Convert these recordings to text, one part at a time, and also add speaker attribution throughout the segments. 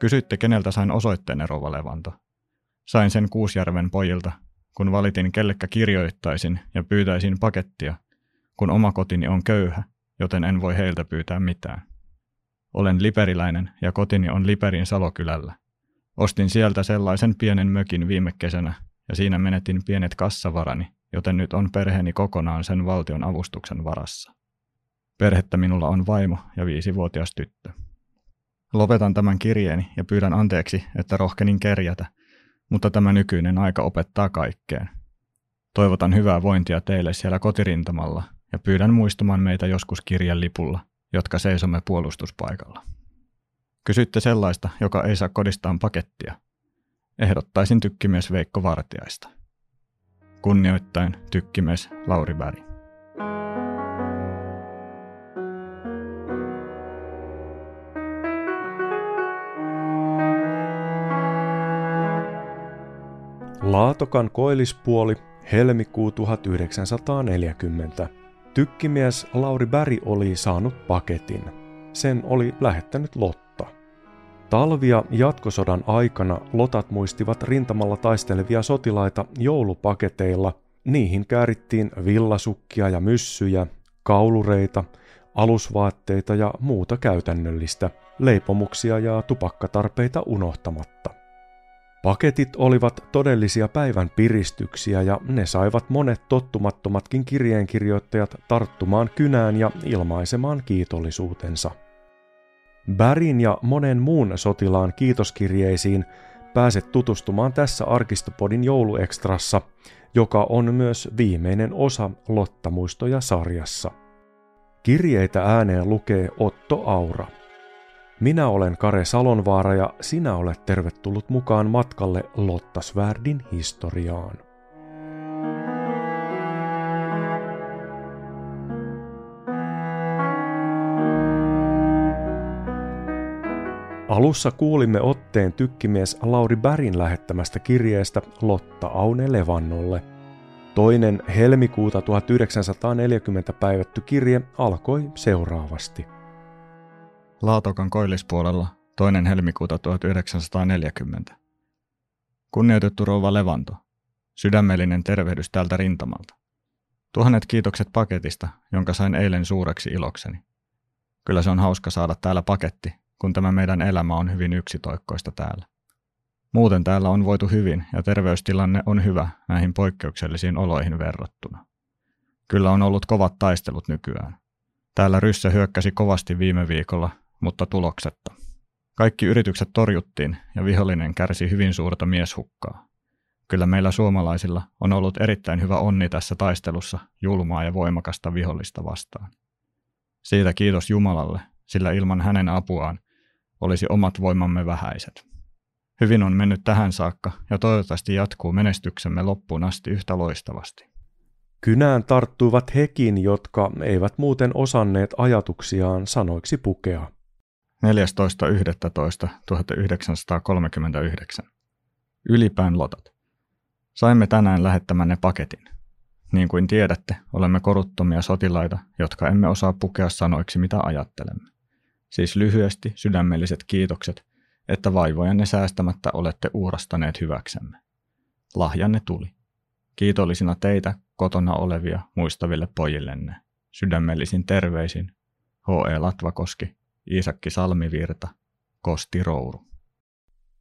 Speaker 1: Kysytte, keneltä sain osoitteen Rova Levanto. Sain sen Kuusjärven pojilta, kun valitin kellekä kirjoittaisin ja pyytäisin pakettia, kun oma kotini on köyhä, joten en voi heiltä pyytää mitään. Olen liperiläinen ja kotini on Liperin Salokylällä. Ostin sieltä sellaisen pienen mökin viime kesänä ja siinä menetin pienet kassavarani, joten nyt on perheeni kokonaan sen valtion avustuksen varassa. Perhettä minulla on vaimo ja viisivuotias tyttö. Lopetan tämän kirjeeni ja pyydän anteeksi, että rohkenin kerjätä, mutta tämä nykyinen aika opettaa kaikkeen. Toivotan hyvää vointia teille siellä kotirintamalla ja pyydän muistamaan meitä joskus kirjan lipulla, jotka seisomme puolustuspaikalla. Kysytte sellaista, joka ei saa kodistaan pakettia. Ehdottaisin tykkimies Veikko Vartiaista. Kunnioittain tykkimies Lauri Berg.
Speaker 2: Laatokan koillispuoli, helmikuu 1940. Tykkimies Lauri Bäri oli saanut paketin. Sen oli lähettänyt Lotta. Talvia jatkosodan aikana Lotat muistivat rintamalla taistelevia sotilaita joulupaketeilla. Niihin käärittiin villasukkia ja myssyjä, kaulureita, alusvaatteita ja muuta käytännöllistä, leipomuksia ja tupakkatarpeita unohtamatta. Paketit olivat todellisia päivän piristyksiä ja ne saivat monet tottumattomatkin kirjeenkirjoittajat tarttumaan kynään ja ilmaisemaan kiitollisuutensa. Bärin ja monen muun sotilaan kiitoskirjeisiin pääset tutustumaan tässä Arkistopodin jouluekstrassa, joka on myös viimeinen osa Lottamuistoja sarjassa. Kirjeitä ääneen lukee Otto Aura. Minä olen Kare Salonvaara ja sinä olet tervetullut mukaan matkalle Lottasvärdin historiaan. Alussa kuulimme otteen tykkimies Lauri Bärin lähettämästä kirjeestä Lotta Aune Levannolle. Toinen helmikuuta 1940 päivätty kirje alkoi seuraavasti.
Speaker 1: Laatokan koillispuolella toinen helmikuuta 1940. Kunnioitettu rouva Levanto, sydämellinen tervehdys tältä rintamalta. Tuhannet kiitokset paketista, jonka sain eilen suureksi ilokseni. Kyllä se on hauska saada täällä paketti, kun tämä meidän elämä on hyvin yksitoikkoista täällä. Muuten täällä on voitu hyvin ja terveystilanne on hyvä näihin poikkeuksellisiin oloihin verrattuna. Kyllä on ollut kovat taistelut nykyään. Täällä Ryssä hyökkäsi kovasti viime viikolla mutta tuloksetta. Kaikki yritykset torjuttiin ja vihollinen kärsi hyvin suurta mieshukkaa. Kyllä meillä suomalaisilla on ollut erittäin hyvä onni tässä taistelussa julmaa ja voimakasta vihollista vastaan. Siitä kiitos Jumalalle, sillä ilman hänen apuaan olisi omat voimamme vähäiset. Hyvin on mennyt tähän saakka ja toivottavasti jatkuu menestyksemme loppuun asti yhtä loistavasti.
Speaker 2: Kynään tarttuivat hekin, jotka eivät muuten osanneet ajatuksiaan sanoiksi pukea.
Speaker 1: 14.11.1939. Ylipään lotat. Saimme tänään lähettämänne paketin. Niin kuin tiedätte, olemme koruttomia sotilaita, jotka emme osaa pukea sanoiksi mitä ajattelemme. Siis lyhyesti sydämelliset kiitokset, että vaivojanne säästämättä olette uurastaneet hyväksemme. Lahjanne tuli. Kiitollisina teitä kotona olevia muistaville pojillenne. Sydämellisin terveisin H.E. Latvakoski, Iisakki Salmivirta, Kosti Rouru.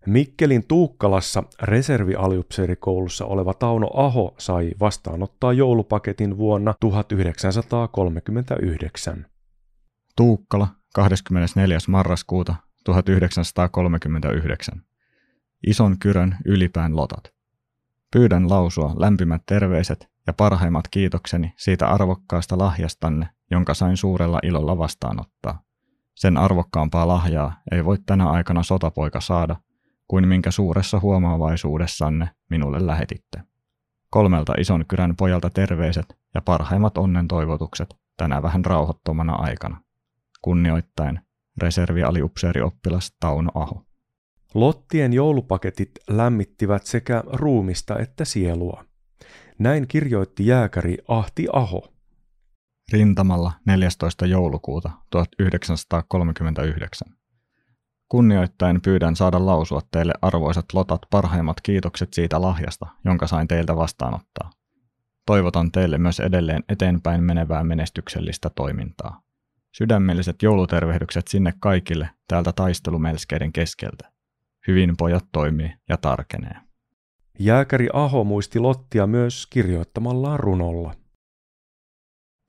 Speaker 2: Mikkelin Tuukkalassa reservialiupseerikoulussa oleva Tauno Aho sai vastaanottaa joulupaketin vuonna 1939.
Speaker 1: Tuukkala 24. marraskuuta 1939. Ison kyrön ylipään lotat. Pyydän lausua lämpimät terveiset ja parhaimmat kiitokseni siitä arvokkaasta lahjastanne, jonka sain suurella ilolla vastaanottaa. Sen arvokkaampaa lahjaa ei voi tänä aikana sotapoika saada, kuin minkä suuressa huomaavaisuudessanne minulle lähetitte. Kolmelta ison kyrän pojalta terveiset ja parhaimmat onnen toivotukset tänä vähän rauhoittomana aikana. Kunnioittain reservialiupseerioppilas Tauno Aho.
Speaker 2: Lottien joulupaketit lämmittivät sekä ruumista että sielua. Näin kirjoitti jääkäri Ahti Aho.
Speaker 1: Rintamalla 14. joulukuuta 1939. Kunnioittain pyydän saada lausua teille arvoisat lotat parhaimmat kiitokset siitä lahjasta, jonka sain teiltä vastaanottaa. Toivotan teille myös edelleen eteenpäin menevää menestyksellistä toimintaa. Sydämelliset joulutervehdykset sinne kaikille täältä taistelumelskeiden keskeltä. Hyvin pojat toimii ja tarkenee.
Speaker 2: Jääkäri Aho muisti Lottia myös kirjoittamallaan runolla.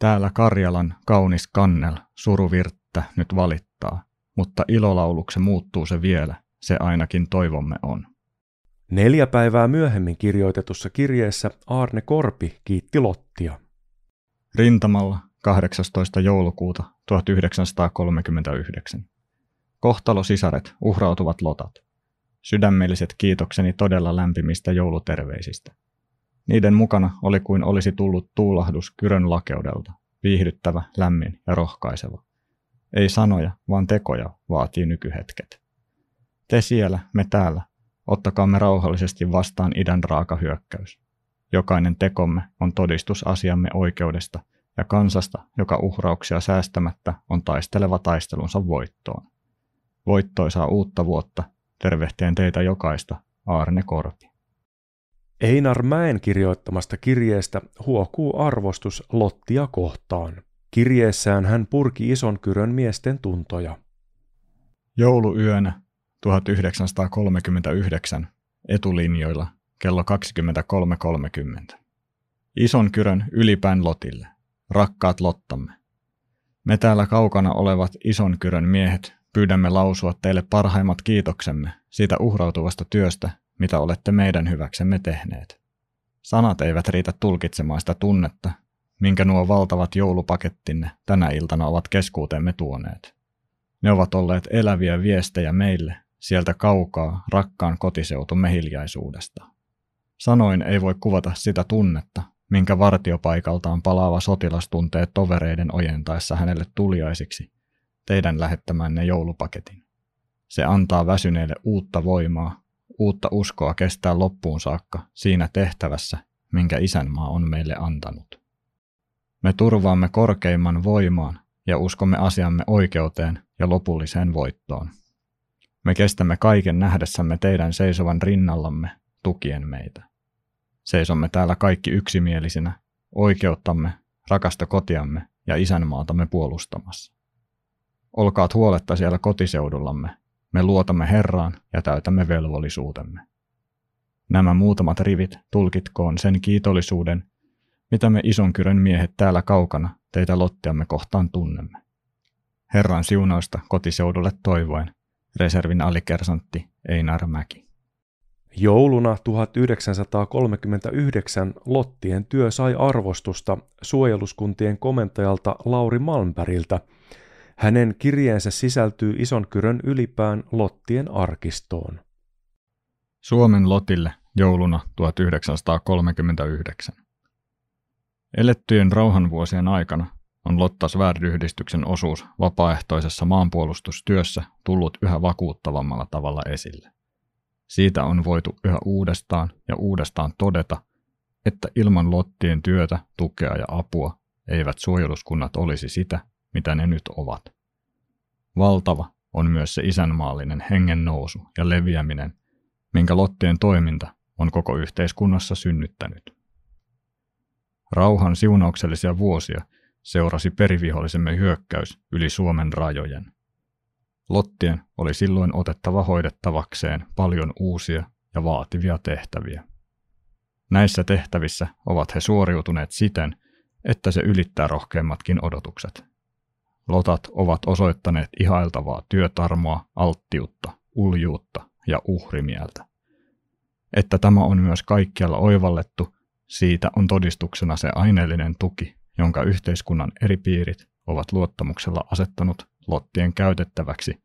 Speaker 1: Täällä Karjalan kaunis kannel suruvirttä nyt valittaa, mutta ilolaulukse muuttuu se vielä, se ainakin toivomme on.
Speaker 2: Neljä päivää myöhemmin kirjoitetussa kirjeessä Arne Korpi kiitti Lottia.
Speaker 1: Rintamalla 18. joulukuuta 1939. Kohtalo-sisaret uhrautuvat lotat. Sydämelliset kiitokseni todella lämpimistä jouluterveisistä. Niiden mukana oli kuin olisi tullut tuulahdus kyrön lakeudelta, viihdyttävä, lämmin ja rohkaiseva. Ei sanoja, vaan tekoja vaatii nykyhetket. Te siellä, me täällä, ottakaamme rauhallisesti vastaan idän raaka hyökkäys. Jokainen tekomme on todistus asiamme oikeudesta ja kansasta, joka uhrauksia säästämättä on taisteleva taistelunsa voittoon. Voittoisaa uutta vuotta, tervehtien teitä jokaista, Aarne Korpi.
Speaker 2: Einar Mäen kirjoittamasta kirjeestä huokuu arvostus Lottia kohtaan. Kirjeessään hän purki ison kyrön miesten tuntoja.
Speaker 1: Jouluyönä 1939 etulinjoilla kello 23.30. Ison kyrön ylipään Lotille. Rakkaat Lottamme. Me täällä kaukana olevat ison kyrön miehet pyydämme lausua teille parhaimmat kiitoksemme siitä uhrautuvasta työstä, mitä olette meidän hyväksemme tehneet. Sanat eivät riitä tulkitsemaan sitä tunnetta, minkä nuo valtavat joulupakettinne tänä iltana ovat keskuuteemme tuoneet. Ne ovat olleet eläviä viestejä meille sieltä kaukaa rakkaan kotiseutumme hiljaisuudesta. Sanoin ei voi kuvata sitä tunnetta, minkä vartiopaikaltaan palaava sotilas tuntee tovereiden ojentaessa hänelle tuliaisiksi teidän lähettämänne joulupaketin. Se antaa väsyneille uutta voimaa, uutta uskoa kestää loppuun saakka siinä tehtävässä, minkä isänmaa on meille antanut. Me turvaamme korkeimman voimaan ja uskomme asiamme oikeuteen ja lopulliseen voittoon. Me kestämme kaiken nähdessämme teidän seisovan rinnallamme, tukien meitä. Seisomme täällä kaikki yksimielisinä, oikeuttamme, rakasta kotiamme ja isänmaatamme puolustamassa. Olkaat huoletta siellä kotiseudullamme, me luotamme Herraan ja täytämme velvollisuutemme. Nämä muutamat rivit tulkitkoon sen kiitollisuuden, mitä me Isonkyrön miehet täällä kaukana teitä lottiamme kohtaan tunnemme. Herran siunausta kotiseudulle toivoen, reservin alikersantti Einar Mäki.
Speaker 2: Jouluna 1939 Lottien työ sai arvostusta suojeluskuntien komentajalta Lauri Malmbergiltä. Hänen kirjeensä sisältyy Isonkyrön ylipään Lottien arkistoon.
Speaker 1: Suomen Lotille jouluna 1939. Elettyjen rauhanvuosien aikana on Lottas Vääryhdistyksen osuus vapaaehtoisessa maanpuolustustyössä tullut yhä vakuuttavammalla tavalla esille. Siitä on voitu yhä uudestaan ja uudestaan todeta, että ilman Lottien työtä, tukea ja apua eivät suojeluskunnat olisi sitä, mitä ne nyt ovat. Valtava on myös se isänmaallinen hengen nousu ja leviäminen, minkä Lottien toiminta on koko yhteiskunnassa synnyttänyt. Rauhan siunauksellisia vuosia seurasi perivihollisemme hyökkäys yli Suomen rajojen. Lottien oli silloin otettava hoidettavakseen paljon uusia ja vaativia tehtäviä. Näissä tehtävissä ovat he suoriutuneet siten, että se ylittää rohkeimmatkin odotukset. Lotat ovat osoittaneet ihailtavaa työtarmoa, alttiutta, uljuutta ja uhrimieltä. Että tämä on myös kaikkialla oivallettu, siitä on todistuksena se aineellinen tuki, jonka yhteiskunnan eri piirit ovat luottamuksella asettanut lottien käytettäväksi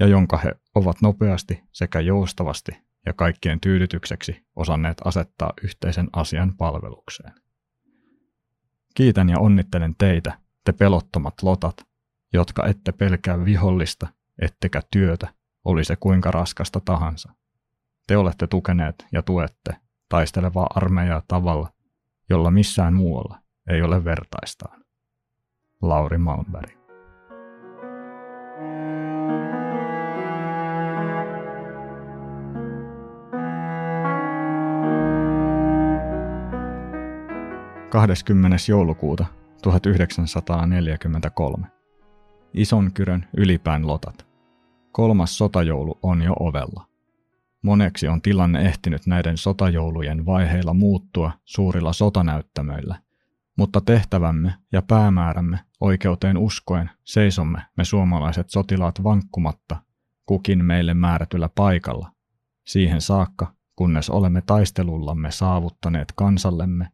Speaker 1: ja jonka he ovat nopeasti sekä joustavasti ja kaikkien tyydytykseksi osanneet asettaa yhteisen asian palvelukseen. Kiitän ja onnittelen teitä, te pelottomat lotat, jotka ette pelkää vihollista, ettekä työtä, oli se kuinka raskasta tahansa. Te olette tukeneet ja tuette taistelevaa armeijaa tavalla, jolla missään muualla ei ole vertaistaan. Lauri Malmberg Kahdeskymmenes joulukuuta 1943. Ison kyrön ylipään lotat. Kolmas sotajoulu on jo ovella. Moneksi on tilanne ehtinyt näiden sotajoulujen vaiheilla muuttua suurilla sotanäyttämöillä, mutta tehtävämme ja päämäärämme oikeuteen uskoen seisomme me suomalaiset sotilaat vankkumatta kukin meille määrätyllä paikalla, siihen saakka, kunnes olemme taistelullamme saavuttaneet kansallemme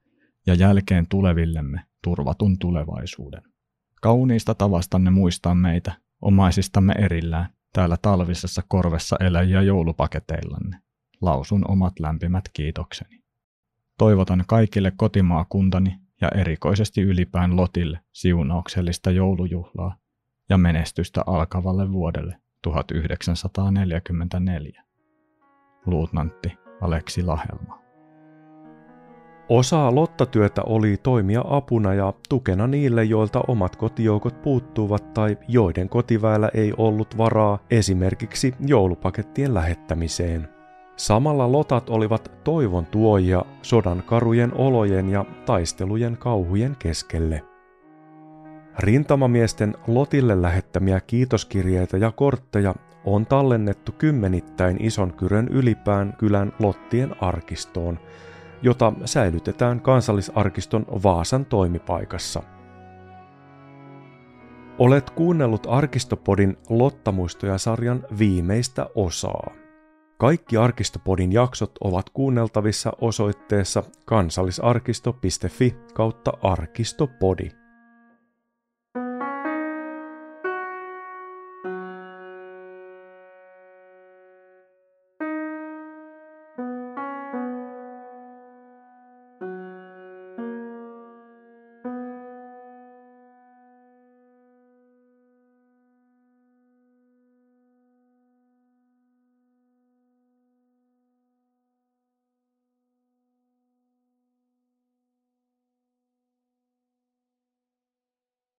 Speaker 1: ja jälkeen tulevillemme turvatun tulevaisuuden. Kauniista tavastanne muistaa meitä, omaisistamme erillään, täällä talvisessa korvessa eläjiä joulupaketeillanne. Lausun omat lämpimät kiitokseni. Toivotan kaikille kotimaakuntani ja erikoisesti ylipään Lotille siunauksellista joulujuhlaa ja menestystä alkavalle vuodelle 1944. Luutnantti Aleksi Lahelma.
Speaker 2: Osa lottatyötä oli toimia apuna ja tukena niille, joilta omat kotijoukot puuttuvat tai joiden kotiväellä ei ollut varaa esimerkiksi joulupakettien lähettämiseen. Samalla lotat olivat toivon tuojia sodan karujen olojen ja taistelujen kauhujen keskelle. Rintamamiesten Lotille lähettämiä kiitoskirjeitä ja kortteja on tallennettu kymmenittäin ison kyrön ylipään kylän Lottien arkistoon, jota säilytetään kansallisarkiston Vaasan toimipaikassa. Olet kuunnellut Arkistopodin Lottamuistoja-sarjan viimeistä osaa. Kaikki Arkistopodin jaksot ovat kuunneltavissa osoitteessa kansallisarkisto.fi kautta arkistopodi.